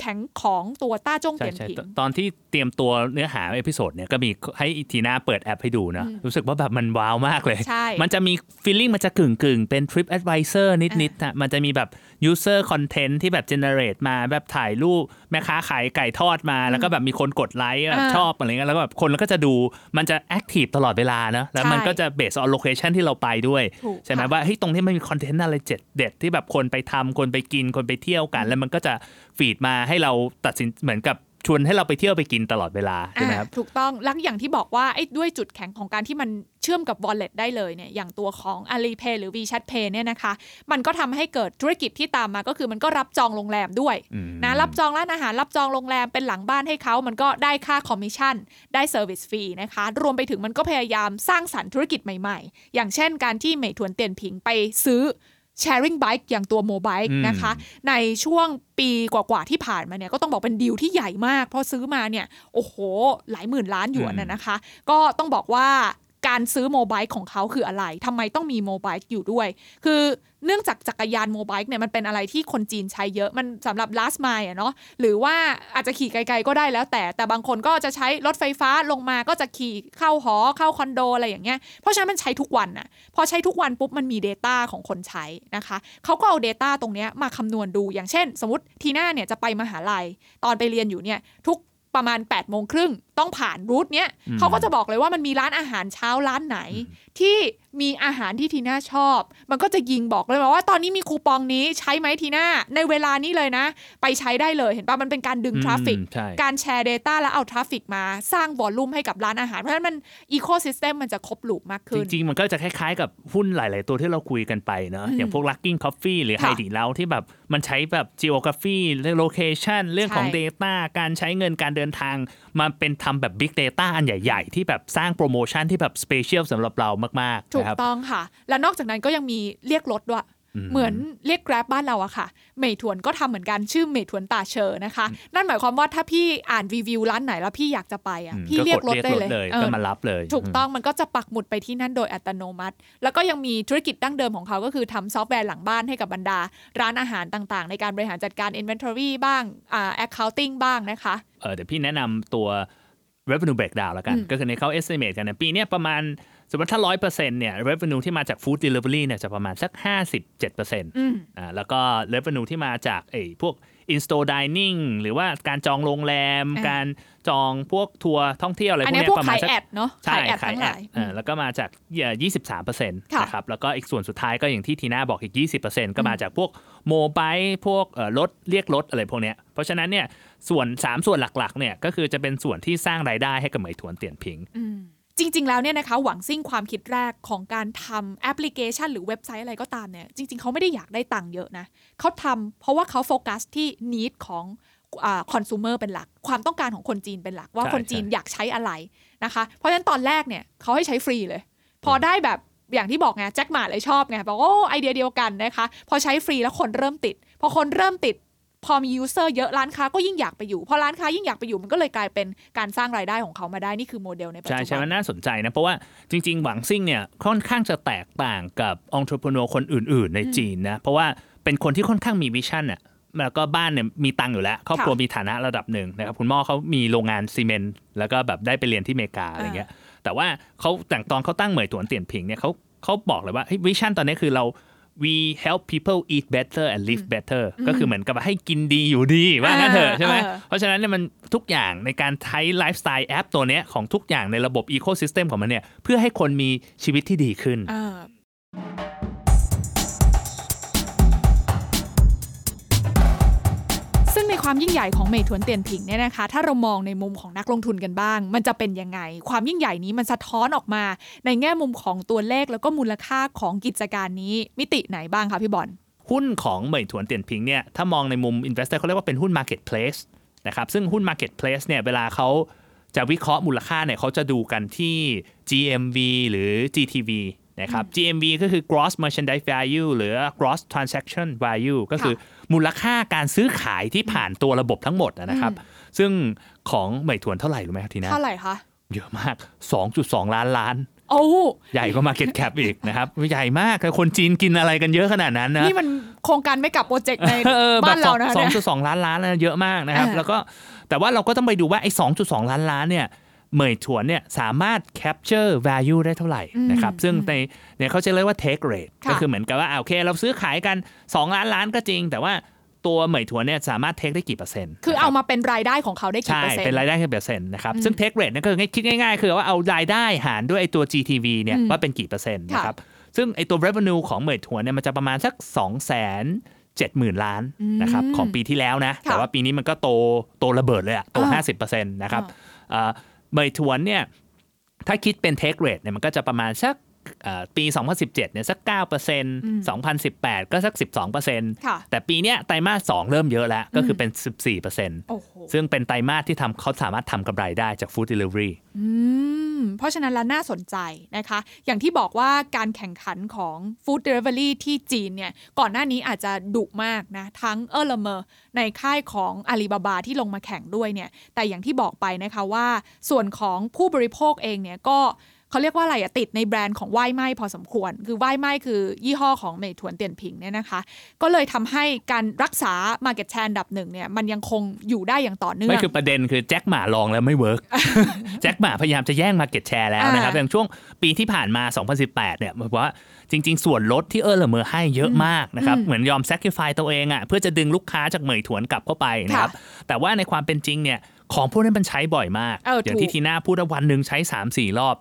แข็งของตัวต้าจ้งใช่เตียนใช่ผิงตตอนที่เตรียมตัวเนื้อหา episode เนี่ยก็มีให้ทีน่าเปิดแอปให้ดูนะอืมรู้สึกว่าแบบมันว้าวมากเลยใช่มันจะมี feeling มันจะกึ่งกึ่งๆเป็น Trip Advisor นิดๆนะมันจะมีแบบ User Content ที่แบบ generate มาแบบถ่ายรูปแม่ค้าขายไก่ทอดมา แล้วก็แบบมีคนกดไลค์แบบอ่าชอบอะไรเงี้ยแล้วก็แบบคนก็จะดูมันจะ active ตลอดเวลานะแล้วมันใช่ก็จะ based on location ที่เราไปด้วยถูกใช่ไหมค่ะว่าเฮ้ยตรงนี้มันมีคอนเทนต์อะไรเด็ดเด็ดที่แบบคนไปทำคนไปกินคนไปเที่ยวกัน แล้วมันก็จะfeed มาให้เราตัดสินเหมือนกับ ชวนให้เราไปเที่ยวไปกินตลอดเวลาใช่ไหมครับอะถูกต้องแล้วอย่างที่บอกว่าไอ้ด้วยจุดแข็งของการที่มันเชื่อมกับ wallet ได้เลยเนี่ยอย่างตัวของ Alipay หรือ WeChat Pay เนี่ยนะคะ มันก็ทำให้เกิดธุรกิจที่ตามมาก็คือมันก็รับจองโรงแรมด้วยอืมนะรับจองร้านอาหารรับจองโรงแรมเป็นหลังบ้านให้เขามันก็ได้ค่าคอมมิชชั่นได้ service fee นะคะรวมไปถึงมันก็พยายามสร้างสรรค์ธุรกิจใหม่ๆ อย่างเช่นการที่เหมยถวนเตียนผิงไปซื้อ sharing bike อย่างตัวโมบายอืมนะคะ ในช่วงปีกว่าๆที่ผ่านมาเนี่ยก็ต้องบอกเป็นดีลที่ใหญ่มาก เพราะซื้อมาเนี่ย โอ้โห หลายหมื่นล้านหยวนน่ะนะคะ ก็ต้องบอกว่า การซื้อโมบายของเขาคืออะไรทำไมต้องมีโมบายอยู่ด้วย คือเนื่องจากจักรยานโมบายเนี่ยมันเป็นอะไรที่คนจีนใช้เยอะ มันสำหรับ last mile อะเนาะ หรือว่าอาจจะขี่ไกลๆก็ได้แล้วแต่ แต่บางคนก็จะใช้รถไฟฟ้าลงมาก็จะขี่เข้าหอเข้าคอนโดอะไรอย่างเงี้ย เพราะฉะนั้นมันใช้ทุกวันอะพอใช้ทุกวันปุ๊บมันมี Data ของคนใช้นะคะ เขาก็เอา Data ตรงเนี้ยมาคำนวณดู อย่างเช่น สมมติทีน่าเนี่ยจะไปมหาลัย ตอนไปเรียนอยู่เนี่ยทุกประมาณแปดโมงครึ่ง ต้องผ่าน route เนี้ยเขาก็จะบอกเลยว่ามันมีร้านอาหารเช้าร้านไหน ที่มีอาหารที่ทีน่าชอบ มันก็จะยิงบอกเลยว่าตอนนี้มีคูปองนี้ใช้ไหมทีน่าในเวลานี้เลยนะ ไปใช้ได้เลยเห็นปะมันเป็นการดึง traffic อืมใช่การแชร์ Data แล้วเอา traffic มาสร้าง volume ให้กับร้านอาหาร เพราะฉะนั้นมัน ecosystem มันจะครบ loop มากจขึ้นริง ๆ มันก็จะคล้ายๆกับหุ้นหลาย ๆ ตัวที่เราคุยกันไปเนอะอย่างพวก Luckin Coffee หรือค่ะไหตี่เลาที่แบบมันใช้แบบ geography เรื่อง location เรื่องของใช่ Data การใช้เงินการเดินทางมาเป็นทำแบบ Big Data อันใหญ่ๆ ที่แบบสร้างโปรโมชั่นที่แบบ special สำหรับเรามากๆถูกนะครับต้องค่ะ แล้วนอกจากนั้นก็ยังมีเรียกรถด้วยเหมือนเรียก Grab บ้านเราอะค่ะเหมยถวนก็ทำเหมือนกันชื่อเหมยถวนตาเชอนะคะ นั่นหมายความว่าถ้าพี่อ่านรีวิวร้านไหนแล้วพี่อยากจะไปอะอืมพี่เรียกรถได้ก็เลยเลยเออก็มารับเลย ถูกต้องมันก็จะปักหมุดไปที่นั่นโดยอัตโนมัติ แล้วก็ยังมีธุรกิจดั้งเดิมของเขาก็คือทำซอฟต์แวร์หลังบ้านให้กับบรรดา ร้านอาหารต่างๆ ในการบริหารจัดการ Inventory บ้างอ่า accounting บ้างนะคะเออเดี๋ยวพี่แนะนำตัว revenue breakdown แล้วกันอืมก็คือในเขา estimate กันเนยปีเนี้ยประมาณสมมติถ้าร้อยเปอร์เซ็นต์เนี่ย revenue ที่มาจาก food delivery เนี่ยจะประมาณสัก 57เปอร์เซ็นต์อืมอ่าแล้วก็ revenue ที่มาจากไอ้พวก in store dining หรือว่าการจองโรงแรมอ่าการ จองพวกทัวร์ท่องเที่ยวอะไรพอัวนกนี้เนี้ยพวกประมาขาณยสักแอดเนาะใช่ขายแอดขายทั้งแอหดลายเออแล้วก็มาจากยี่สิบสามเปอร์เซ็นต์ค่ะนะครับแล้วก็อีกส่วนสุดท้ายก็อย่างที่ทีน่าบอกอีกยี่สิบเปอร์เซ็นต์ก็มาจากพวกโมบายพวกเอ่อรถเรียกรถอะไรพวกเนี้ยเพราะฉะนั้นเนี่ยส่วน 3 ส่วนหลักๆเนี่ยก็คือจะเป็นส่วนที่สร้างรายได้ให้กับเหมยถวนเตียนพิงอืมจริง ๆ แล้วเนี่ยนะคะหวังซิ่งความคิดแรกของการทำแอปพลิเคชัน หรือเว็บไซต์อะไรก็ตามเนี่ยจริง ๆ เขาไม่ได้อยากได้ตังค์เยอะนะเขาทำเพราะว่าเขาโฟกัสที่ need ของ consumer เป็นหลัก ความต้องการของคนจีนเป็นหลัก ว่าใช่คนจีนใช่อยากใช้อะไรนะคะ เพราะฉะนั้นตอนแรกเนี่ยเขาให้ใช้ฟรีเลย พอได้แบบอย่างที่บอกไงแจ็คหม่าเลยชอบไงบอกโอ้ไอเดียเดียวกันนะคะ พอใช้ฟรีแล้วคนเริ่มติด พอคนเริ่มติด พอมี user เยอะร้านค้าก็ยิ่งอยากไปอยู่ พอร้านค้ายิ่งอยากไปอยู่มันก็เลยกลายเป็นการสร้างรายได้ของเขามาได้นี่คือโมเดลในปัจใช่จุบันใช่มันน่าสนใจนะ เพราะว่าจริง ๆ หวังซิ่งเนี่ยค่อนข้างจะแตกต่างกับองค์ประกอบคนอื่น ๆ ในจีนนะเพราะว่าเป็นคนที่ค่อนข้างมี vision อะ แล้วก็บ้านเนี่ยมีตังค์อยู่แล้วครอบครัวมีฐานะระดับหนึ่งนะครับคุณพ่อเขามีโรงงานซีเมนต์แล้วก็แบบได้ไปเรียนที่อเมริกาอะไรเงี้ย แต่ว่าเขาแต่งตอนเขาตั้งเหมยถวนเตียนผิงเนี่ยเขาเขาบอกเลยว่า vision ตอนนี้คือเรา we help people eat better and live better ก็คือเหมือนกับว่าให้กินดีอยู่ดีว่างั้นเถอะใช่ไหมเออเพราะฉะนั้นเนี่ยมันทุกอย่างในการใช้ไลฟ์สไตล์แอปตัวเนี้ยของทุกอย่างในระบบอีโค y ิสเต็มของมันเนี่ยเพื่อให้คนมีชีวิตที่ดีขึ้น ความยิ่งใหญ่ของเมทวนเตียนผิงเนี่ยนะคะ ถ้าเรามองในมุมของนักลงทุนกันบ้าง มันจะเป็นยังไง ความยิ่งใหญ่นี้มันสะท้อนออกมา ในแง่มุมของตัวเลขแล้วก็มูลค่าของกิจการนี้มิติไหนบ้างคะพี่บอลหุ้นของเหมยถวนเตียนพิงเนี่ยถ้ามองในมุม investor เขาเรียกว่าเป็นหุ้น marketplace นะครับซึ่งหุ้น marketplace เนี่ยเวลาเขาจะวิเคราะห์มูลค่าเนี่ยเขาจะดูกันที่ GMV หรือ GTV นะครับ GMV ก็คือ gross merchandise value หรือ gross transaction value ก็คือ มูลค่าการซื้อขายที่ผ่านตัวระบบทั้งหมดนะครับ ซึ่งของเหมยถวนเท่าไหร่รู้ไหมครับทีน่าเท่าไหร่คะเยอะมาก 2.2 ล้านล้านโอ้ใหญ่กว่า Market Cap อีกนะครับใหญ่มากคนจีนกินอะไรกันเยอะขนาดนั้นนะนี่มันโครงการไม่กลับโปรเจกต์ในเออบ้านเรานะสองเนี่ยจุดสองล้านล้านนะเยอะมากนะครับอ่าแล้วก็แต่ว่าเราก็ต้องไปดูว่าไอ้สองจุดสองล้านล้านเนี่ย เหมยถวนเนี่ยสามารถ capture value ได้เท่าไหร่นะครับ ซึ่งในเนี่ยเขาจะเรียกว่า take rate ค่ะก็คือเหมือนกับว่าอ่าโอเค เราซื้อขายกัน 2 ล้านล้านก็จริง แต่ว่าตัวเหมยถวนเนี่ยสามารถ take ได้กี่เปอร์เซ็นต์ คือเอามาเป็นรายได้ของเขาได้กี่ใช่เปอร์เซ็นต์เป็นรายได้กี่เปอร์เซ็นต์นะครับ ซึ่ง take rate นั่นก็คือคิดง่ายๆ คือว่าเอารายได้หารด้วยไอ้ตัว GTV เนี่ยว่าเป็นกี่เปอร์เซ็นต์นะครับ ซึ่งไอ้ตัว revenue ของเหมยถวนเนี่ยมันจะประมาณสัก 2 0 0 0 0 7 0,000 ล้านนะครับของปีที่แล้วนะค่ะแต่ว่าปีนี้มันก็โตโตระเบิดเลยอะโตอ่า50%นะครับ เมยถวนเนี่ยถ้าคิดเป็นเทคเรทเนี่ยมันก็จะประมาณสัก ปี 2017เนี่ยสัก 9% 2018 ก็สัก 12%ค่ะแต่ปีเนี้ยไตรมาส 2 เริ่มเยอะแล้ว ก็คือเป็น 14%โอ้โหซึ่งเป็นไตรมาสที่ทำเขาสามารถทำกำไรได้จาก Food Delivery อืมเพราะฉะนั้นแล้วน่าสนใจนะคะ อย่างที่บอกว่าการแข่งขันของ Food Delivery ที่จีนเนี่ย ก่อนหน้านี้อาจจะดุมากนะ ทั้งเออร์เลเมอร์ในค่ายของอาลีบาบาที่ลงมาแข่งด้วยเนี่ย แต่อย่างที่บอกไปนะคะว่าส่วนของผู้บริโภคเองเนี่ยก็ เขเขาเรียกว่าอะไรอะติดในแบรนด์ของไหว้ไหม้พอสมควร คือไหว้ไหม้คือยี่ห้อของเหมยถวนเตียนผิงเนี่ยนะคะ ก็เลยทำให้การรักษา Market Share อันดับหนึ่งเนี่ยมันยังคงอยู่ได้อย่างต่อเนื่องไม่คือประเด็นคือแจ็คหม่าลองแล้วไม่ work แจ็คหม่าพยายามจะแย่ง market share แล้วนะครับอ่าอย่างช่วงปีที่ผ่านมา 2018 เนี่ยบอกว่าจริง ๆ ส่วนลดที่เออร์เลอเมอร์ให้เยอะมากนะครับอืมเหมือนยอม sacrifice ตัวเองอะเพื่อจะดึงลูกค้าจากเหมยถวนกลับเข้าไปนะครับแต่ว่าในความเป็นจริงเนี่ย ของพวกนั้นมันใช้บ่อยมากเออถูกอย่างที่ทีน่าพูดว่าวันหนึ่งใช้3-4รอบ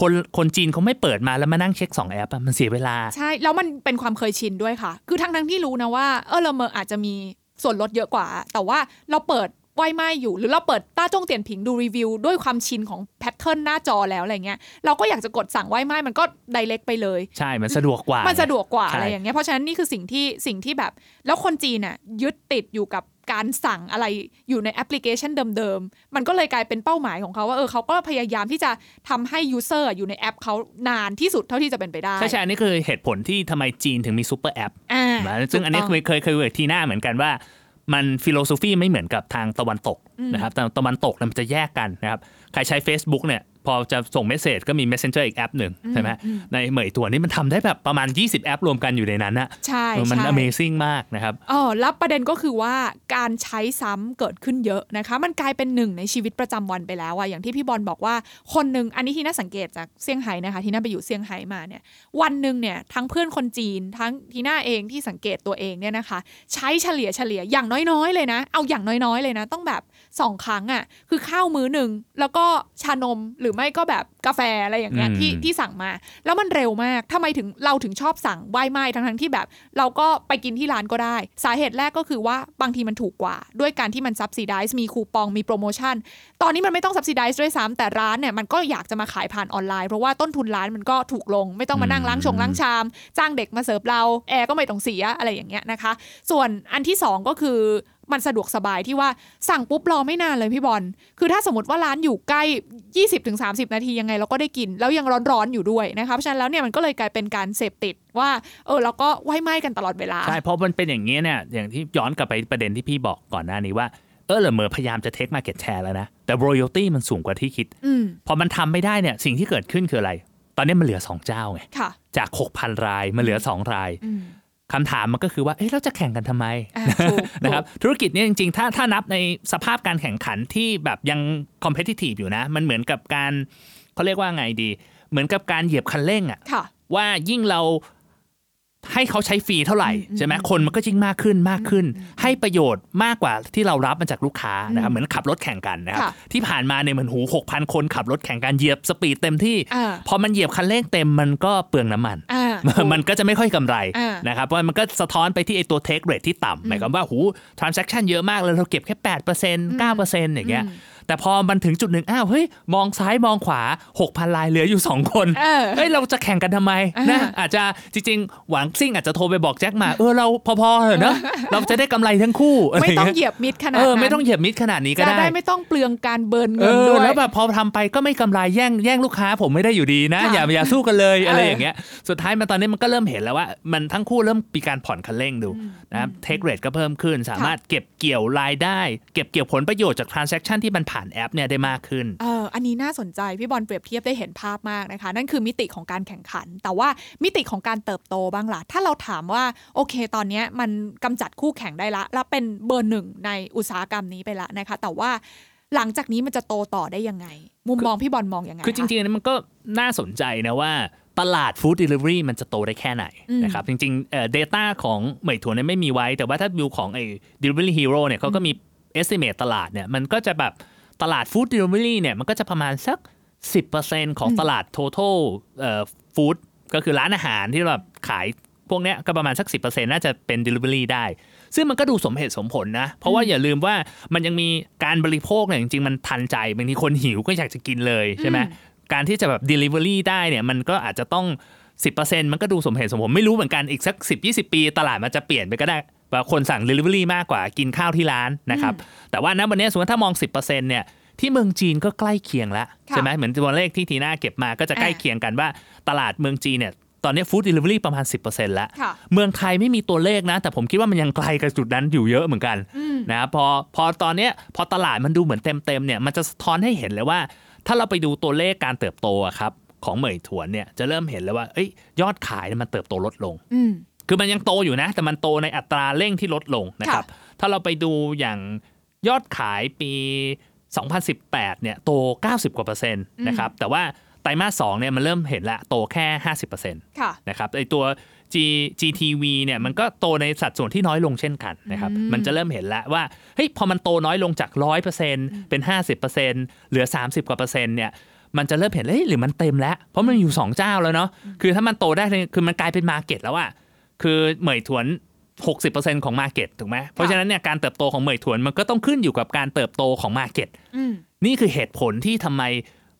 คนคนจีนเขาไม่เปิดมาแล้วมานั่งเช็ค 2 แอปอะมันเสียเวลา ใช่ แล้วมันเป็นความเคยชินด้วยค่ะ คือทั้งทั้งๆที่รู้นะว่าเออร์เลอเมออาจจะมีส่วนลดเยอะกว่า แต่ว่าเราเปิดไหวไหม้อยู่ หรือเราเปิดต้าจ้งเตียนผิงดูรีวิว ด้วยความชินของ pattern หน้าจอแล้วอะไรเงี้ยเราก็อยากจะกดสั่งไหวไหม้มันก็ไดเ c กไปเลยใช่มันสะดวกกว่า มันสะดวกกว่าใช่อะไรอย่างเงี้ยเพราะฉะนั้นนี่คือสิ่งที่สิ่งที่แบบ แล้วคนจีนน่ะยึดติดอยู่กับ การสั่งอะไรอยู่ในแอปพลิเคชันเดิมๆ มันก็เลยกลายเป็นเป้าหมายของเขาว่าเออเขาก็พยายามที่จะทำให้ user อยู่ในแอปเขานานที่สุดเท่าที่จะเป็นไปได้ ใช่ใช่อันนี้คือเหตุผลที่ทำไมจีนถึงมี super app อ่านะซึ่งอันนี้ถูเคยเคยเคยคุยกับทีน่าเหมือนกันว่ามัน philosophy ไม่เหมือนกับทางตะวันตกนะครับแต่ตะวันตกเนี่ยมันจะแยกกันนะครับ ใครใช้ Facebook เนี่ย พอจะส่งเมสเซจก็มี Messenger อีกแอปหนึ่งใช่ไหมในเหมยตัวนี้มันทำได้แบบประมาณ 20 แอปรวมกันอยู่ในนั้นนะใช่เออมันใช่ Amazing มากนะครับอ๋อแล้วประเด็นก็คือว่าการใช้ซ้ำเกิดขึ้นเยอะนะคะ มันกลายเป็นหนึ่งในชีวิตประจำวันไปแล้วอะอย่างที่พี่บอลบอกว่าคนหนึ่งอันนี้ที่น่าสังเกตจากเซี่ยงไฮ้นะคะ ที่น่าไปอยู่เซี่ยงไฮ้มาเนี่ยวันหนึ่งเนี่ยทั้งเพื่อนคนจีนทั้งทีน่าเองที่สังเกตตัวเองเนี่ยนะคะ ใช้เฉลี่ยเฉลี่ยอย่างน้อยๆ เลยนะ เอาอย่างน้อยๆเลยนะ ต้องแบบ สองครั้งอะคือข้าวมื้อหนึ่งแล้วก็ชานมหรือไม่ก็แบบกาแฟอะไรอย่างเงี้ยอืมที่ที่สั่งมา แล้วมันเร็วมากทำไมถึงเราถึงชอบสั่งไหว้ไหม้ทั้งๆที่แบบ เราก็ไปกินที่ร้านก็ได้ สาเหตุแรกก็คือว่าบางทีมันถูกกว่า ด้วยการที่มันซับซิไดซ์มีคูปองมีโปรโมชั่น ตอนนี้มันไม่ต้องซับซิไดซ์ด้วยซ้ำแต่ร้านเนี่ยมันก็อยากจะมาขายผ่านออนไลน์เพราะว่าต้นทุนร้านมันก็ถูกลง ไม่ต้องมานั่งล้างชงล้างชาม จ้างเด็กมาเสิร์ฟเราแอร์ก็ไม่ต้องเสียอะไรอย่างเงี้ยนะคะ ส่วนอันที่สองก็คือ มันสะดวกสบายที่ว่าสั่งปุ๊บรอไม่นานเลยพี่บอล คือถ้าสมมติว่าร้านอยู่ใกล้ 20-30 นาทียังไงเราก็ได้กิน แล้วยังร้อนๆอยู่ด้วยนะคะเพราะฉะนั้นแล้วเนี่ยมันก็เลยกลายเป็นการเสพติดว่า เออเราก็ไหว้ไหม้กันตลอดเวลา ใช่ เพราะมันเป็นอย่างนี้เนี่ยอย่างที่ย้อนกลับไปประเด็นที่พี่บอกก่อนหน้านี้ว่าเออเหลอเมอพยายามจะเทคมาเก็ตแชร์แล้วนะ แต่ royalty มันสูงกว่าที่คิดอืมพอมันทำไม่ได้เนี่ยสิ่งที่เกิดขึ้นคืออะไร ตอนนี้มันเหลือ 2 เจ้าไงค่ะจาก 6,000 รายมันเหลือ 2 รายอืม คำถามมันก็คือว่าเอ๊ะเราจะแข่งกันทำไมอ่าถูกนะครับธุรกิจเนี่ยจริงๆ ถ้าถ้านับในสภาพการแข่งขันที่แบบยัง competitive อยู่นะ มันเหมือนกับการเขาเรียกว่าไงดี เหมือนกับการเหยียบคันเร่งอะค่ะว่ายิ่งเราให้เขาใช้ฟรีเท่าไหร่อืมใช่ไหมคนมันก็ยิ่งมากขึ้นมากขึ้น ให้ประโยชน์มากกว่าที่เรารับมาจากลูกค้านะครับเหมือนขับรถแข่งกันนะครับค่ะที่ผ่านมาเนี่ยเหมือนหูหกพันคนขับรถแข่งกันเหยียบสปีดเต็มที่อ่าพอมันเหยียบคันเร่งเต็มมันก็เปลืองน้ำมันอ่า มันก็จะไม่ค่อยกำไรอ่านนะครับเพราะมันก็สะท้อนไปที่ไอตัว take rate ที่ต่ำหมายความว่าหู transaction เยอะมากเลยเราเก็บแค่8% 9%อย่างเงี้ย แต่พอมันถึงจุดหนึ่งอ้าวเฮ้ยมองซ้ายมองขวา 6,000ลายเหลืออยู่ 2 คนเออเฮ้ยเราจะแข่งกันทำไมอ่านนะอาจจะจริงๆ หวังซิ่งอาจจะโทรไปบอกแจ็คมาเออเราพอๆเถอะเนอะเราจะได้กำไรทั้งคู่ะรไม่ต้องย่าเหยียบมิดขนาดเอนั้นอไม่ต้องเหยียบมิดขนาดนี้ก็จะได้ได้ไม่ต้องเปลืองการเบิร์นเอเงินอด้วยแล้วแบบพอทำไปก็ไม่กำไรแย่งแย่งลูกค้าผมไม่ได้อยู่ดีนะค่ะอย่าอย่าสู้กันเลยเออออะไรอย่างเงี้ยสุดท้ายมาตอนนี้มันก็เริ่มเห็นแล้วว่า มันทั้งคู่เริ่มมีการผ่อนคันเร่งดูนะครับเทคเรทก็เพิ่มขึ้นสามารถเก็บเกี่ยวรายได้ เก็บเกี่ยวผลประโยชน์จากทราน s ซ c t ชันที่มันผ่านแอปเนี่ยได้มากขึ้นเอออันนี้น่าสนใจ พี่บอลเปรียบเทียบได้เห็นภาพมากนะคะ นั่นคือมิติของการแข่งขัน แต่ว่ามิติของการเติบโตบ้างล่ะ ถ้าเราถามว่าโอเค ตอนเนี้ยมันกำจัดคู่แข่งได้ละ แล้วเป็นเบอร์หนึ่งในอุตสาหกรรมนี้ไปละนะคะ แต่ว่าหลังจากนี้มันจะโตต่อได้ยังไง มุมมองพี่บอลมองยังไงคือจริงๆอันนี้มันก็น่าสนใจนะว่าตลาดฟู้ดเดลิเวอรี่มันจะโตได้แค่ไหนนะครับจริงๆเอ่อ data ของเหมยถวนเนี่ยไม่มีไว้ แต่ว่าถ้าดูของไอ้ delivery hero เนี่ยเขาก็มี estimate ตลาดเนี่ยมันก็จะแบบ ตลาดฟู้ดเดลิเวอรี่เนี่ยมันก็จะประมาณสัก 10%ของตลาด total เอ่อ food ก็คือร้านอาหารที่แบบขายพวกเนี้ยก็ประมาณสัก 10%น่าจะเป็น delivery ได้ ซึ่งมันก็ดูสมเหตุสมผลนะ เพราะว่าอย่าลืมว่ามันยังมีการบริโภคเนี่ยจริงๆ มันทันใจบางทีคนหิวก็อยากจะกินเลยใช่ไหมการที่จะแบบ delivery ได้เนี่ยมันก็อาจจะต้อง 10%มันก็ดูสมเหตุสมผล ไม่รู้เหมือนกันอีกสัก 10-20 ปี ตลาดมันจะเปลี่ยนไปก็ได้ว่า คนสั่ง delivery มากกว่ากินข้าวที่ร้านนะครับ แต่ว่าณวันนี้สมมติถ้ามอง 10%เนี่ยที่เมืองจีนก็ใกล้เคียงแล้วค่ะใช่ไหมเหมือนตัวเลขที่ทีน่าเก็บมาก็จะใกล้อ่าเคียงกันว่าตลาดเมืองจีนเนี่ยตอนนี้ฟู้ดเดลิเวอรี่ประมาณ 10%แล้วค่ะเมืองไทยไม่มีตัวเลขนะ แต่ผมคิดว่ามันยังไกลกับจุดนั้นอยู่เยอะเหมือนกันอืมนะครับพอพอตอนเนี้ยพอตลาดมันดูเหมือนเต็มๆเนี่ยมันจะสะท้อนให้เห็นเลยว่า ถ้าเราไปดูตัวเลขการเติบโตอะครับของเหมยถวนเนี่ยจะเริ่มเห็นแล้วว่าเอ้ยยอดขายเนี่ยมันเติบโตลดลงอืม คือมันยังโตอยู่นะ แต่มันโตในอัตราเร่งที่ลดลงนะครับ ถ้าเราไปดูอย่างยอดขายปี 2018 เนี่ย โต 90 กว่าเปอร์เซ็นต์นะครับ แต่ว่าไตรมาส2เนี่ยมันเริ่มเห็นละโตแค่ 50เปอร์เซ็นต์ค่ะนะครับไอตัว G GTV เนี่ยมันก็โตในสัดส่วนที่น้อยลงเช่นกันนะครับอืมมันจะเริ่มเห็นแล้วว่าเฮ้ยพอมันโตน้อยลงจาก 100%เป็น 50%เหลือ 30 กว่าเปอร์เซ็นต์เนี่ยมันจะเริ่มเห็นเฮ้ยหรือมันเต็มแล้ว เพราะมันอยู่ 2 เจ้าแล้วเนาะคือถ้ามันโตได้เนี่ยคือมันกลายเป็น market แล้วอะ คือเหมยถวน 60%ของ market ถูกไหมเพราะฉะนั้นเนี่ยการเติบโตของเหมยถวนมันก็ต้องขึ้นอยู่กับการเติบโตของ market อืมนี่คือเหตุผลที่ทำไม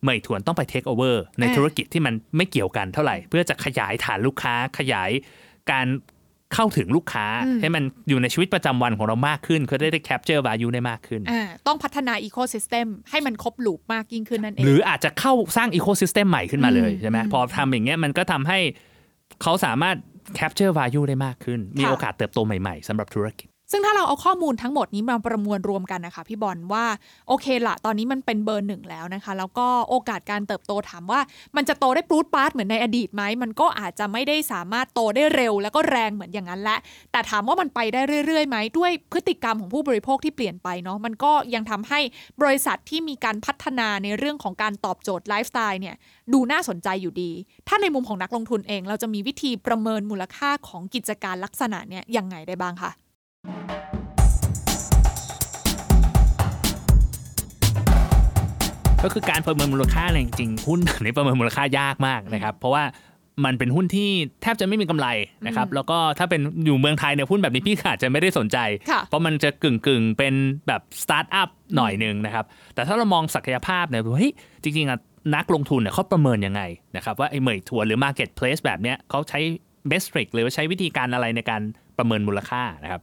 เหมยถวนต้องไปเทคโอเวอร์ในอ่าธุรกิจที่มันไม่เกี่ยวกันเท่าไหร่ เพื่อจะขยายฐานลูกค้าขยายการเข้าถึงลูกค้าให้มันอยู่ในชีวิตประจำวันของเรามากขึ้นเขาได้ได้ capture value ได้มากขึ้นอ่าต้องพัฒนาอีโค y ิสเต็มให้มันครบลูปมากยิ่งขึ้นนั่นเอง หรืออาจจะเข้าสร้างอีโค y ิสเต็มใหม่ขึ้นมาเลยอืมใช่ไหมอืมพอทำอย่างเงี้ยมันก็ทำให้เขาสามารถ capture value ได้มากขึ้น มีโอกาสเติบโตใหม่ ๆสำหรับธุรกิจ ซึ่งถ้าเราเอาข้อมูลทั้งหมดนี้มาประมวลรวมกันนะคะพี่บอลว่าโอเคละตอนนี้มันเป็นเบอร์หนึ่งแล้วนะคะ แล้วก็โอกาสการเติบโตถามว่า มันจะโตได้ปรูดปาร์ตเหมือนในอดีตไหมมันก็อาจจะไม่ได้สามารถโตได้เร็ว แล้วก็แรงเหมือนอย่างนั้นแหละ แต่ถามว่ามันไปได้เรื่อยๆไหมด้วยพฤติกรรมของผู้บริโภคที่เปลี่ยนไปเนาะมันก็ยังทำให้บริษัทที่มีการพัฒนาในเรื่องของการตอบโจทย์ไลฟ์สไตล์เนี่ยดูน่าสนใจอยู่ดี ถ้าในมุมของนักลงทุนเอง เราจะมีวิธีประเมินมูลค่าของกิจการลักษณะเนี่ยยังไงได้บ้างคะ ก็คือการประเมินมูลค่าเนี่ยจริงๆหุ้นแบบนี้ประเมินมูลค่ายากมากนะครับ เพราะว่ามันเป็นหุ้นที่แทบจะไม่มีกำไรนะครับ แล้วก็ถ้าเป็นอยู่เมืองไทยเนี่ยหุ้นแบบนี้พี่อาจจะไม่ได้สนใจค่ะเพราะมันจะกึ่งกึ่งๆเป็นแบบสตาร์ทอัพหน่อยหนึ่งนะครับ แต่ถ้าเรามองศักยภาพเนี่ยเฮ้ยจริงๆอะนักลงทุนเนี่ยเขาประเมินยังไงนะครับ ว่าไอ้เหมยทัวร์หรือ Marketplace แบบเนี้ยเขาใช้ metric หรือว่าใช้วิธีการอะไรในการประเมินมูลค่านะครับ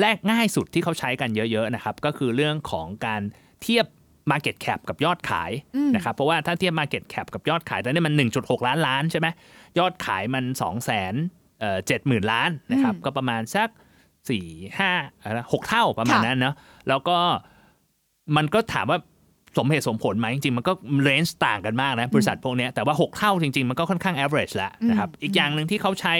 แรกง่ายสุดที่เขาใช้กันเยอะๆนะครับก็คือเรื่องของการเทียบ Market Cap กับยอดขายนะครับเพราะว่าถ้าเทียบ Market Cap กับยอดขายตอนนี้มัน 1.6 ล้านล้านใช่ไหมยอดขายมัน 2 0 0 0 0 0เอ่อ70,000ล้านนะครับก็ประมาณสัก 4 5อะไรนะหกเท่าประมาณค่ะนั้นเนาะแล้วก็มันก็ถามว่าสมเหตุสมผลไหมจริงๆ มันก็เรนจ์ต่างกันมากนะบริษัทพวกเนี้ยแต่ว่า 6 เท่าจริง ๆ มันก็ค่อนข้าง average แล้วนะครับอีกอย่างหนึ่งที่เขาใช้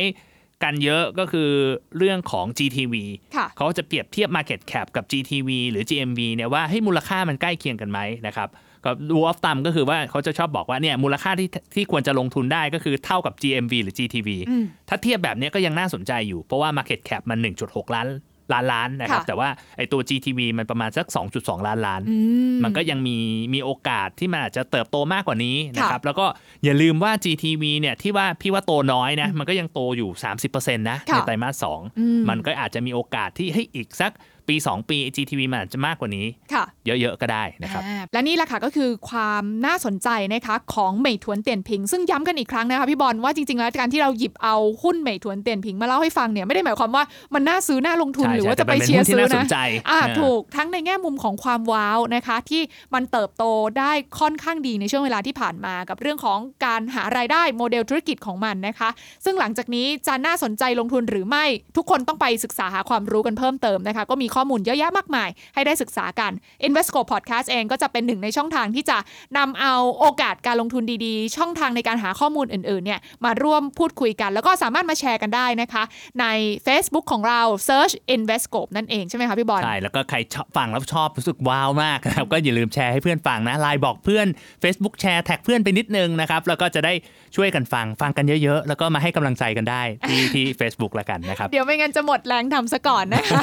กันเยอะก็คือเรื่องของ GTV ค่ะเขาจะเปรียบเทียบ Market Cap กับ GTV หรือ GMV เนี่ยว่าให้ยมูลค่ามันใกล้เคียงกันไหมนะครับก็ดูออฟตัมก็คือว่าเขาจะชอบบอกว่าเนี่ยมูลค่าที่ที่ควรจะลงทุนได้ก็คือเท่ากับ GMV หรือ GTV อืมถ้าเทียบแบบเนี้ยก็ยังน่าสนใจอยู่ เพราะว่า Market Cap มัน 1.6 ล้าน ล้านล้านนะครับค่ะแต่ว่าไอตัว GTV มันประมาณสัก 2.2 ล้านล้านอืมมันก็ยังมีมีโอกาสที่มันอาจจะเติบโตมากกว่านี้นะครับค่ะแล้วก็อย่าลืมว่า GTV เนี่ยที่ว่าพี่ว่าโตน้อยนะ มันก็ยังโตอยู่ 30%นะค่ะในไตรมาสสองอืมมันก็อาจจะมีโอกาสที่ให้ยอีกสัก ปี 2 ปี GTV มันอาจจะมากกว่านี้ค่ะเยอะ ๆ ก็ได้นะครับอ่าและนี่แหละค่ะก็คือความน่าสนใจนะคะของเหมยถวนเตียนพิง ซึ่งย้ำกันอีกครั้งนะคะพี่บอลว่าจริง ๆ แล้วการที่เราหยิบเอาหุ้นเหมยถวนเตียนพิงมาเล่าให้ฟังเนี่ยไม่ได้หมายความว่ามันน่าซื้อน่าลงทุนใช่หรือว่าใช่จะไปแต่มันเป็นเชียร์หุ้นที่ซื้อน่าสนะนใจอ่าเออถูกทั้งในแง่มุมของความว้าวนะคะที่มันเติบโตได้ค่อนข้างดีในช่วงเวลาที่ผ่านมากับเรื่องของการหารายได้โมเดลธุรกิจของมันนะคะ ซึ่งหลังจากนี้จะน่าสนใจลงทุนหรือไม่ทุกคนต้องไปศึกษาหาความรู้กันเพิ่มเติมนะคะก็มีข้อมูลเยอะแยะมากมาย ให้ได้ศึกษากัน Invesco Podcast เองก็จะเป็นหนึ่งในช่องทางที่จะนำเอาโอกาสการลงทุนดีๆ ช่องทางในการหาข้อมูลอื่นๆเนี่ยมาร่วมพูดคุยกัน แล้วก็สามารถมาแชร์กันได้นะคะ ใน Facebook ของเรา Search Invesscope นั่นเองใช่ไหมคะพี่บอลใช่แล้วก็ใครชอบฟังแล้วชอบรู้สึกว้าวมากนะครับก็อย่าลืมแชร์ให้เพื่อนฟังนะไลน์บอกเพื่อน Facebook แชร์แท็กเพื่อนไปนิดนึงนะครับแล้วก็จะได้ช่วยกันฟังฟังกันเยอะๆ แล้วก็มาให้กำลังใจกันได้ที่ที่ Facebook แล้วกันนะครับ เดี๋ยวไม่งั้นจะหมดแรงทำซะก่อนนะคะ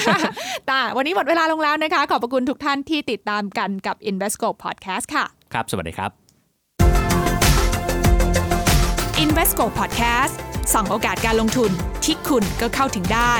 แต่วันนี้หมดเวลาลงแล้วนะคะ ขอบพระคุณทุกท่านที่ติดตามกันกับ Invesscope Podcast ค่ะ ครับ สวัสดีครับ Invesco Podcast ส่องโอกาสการลงทุนที่คุณก็เข้าถึงได้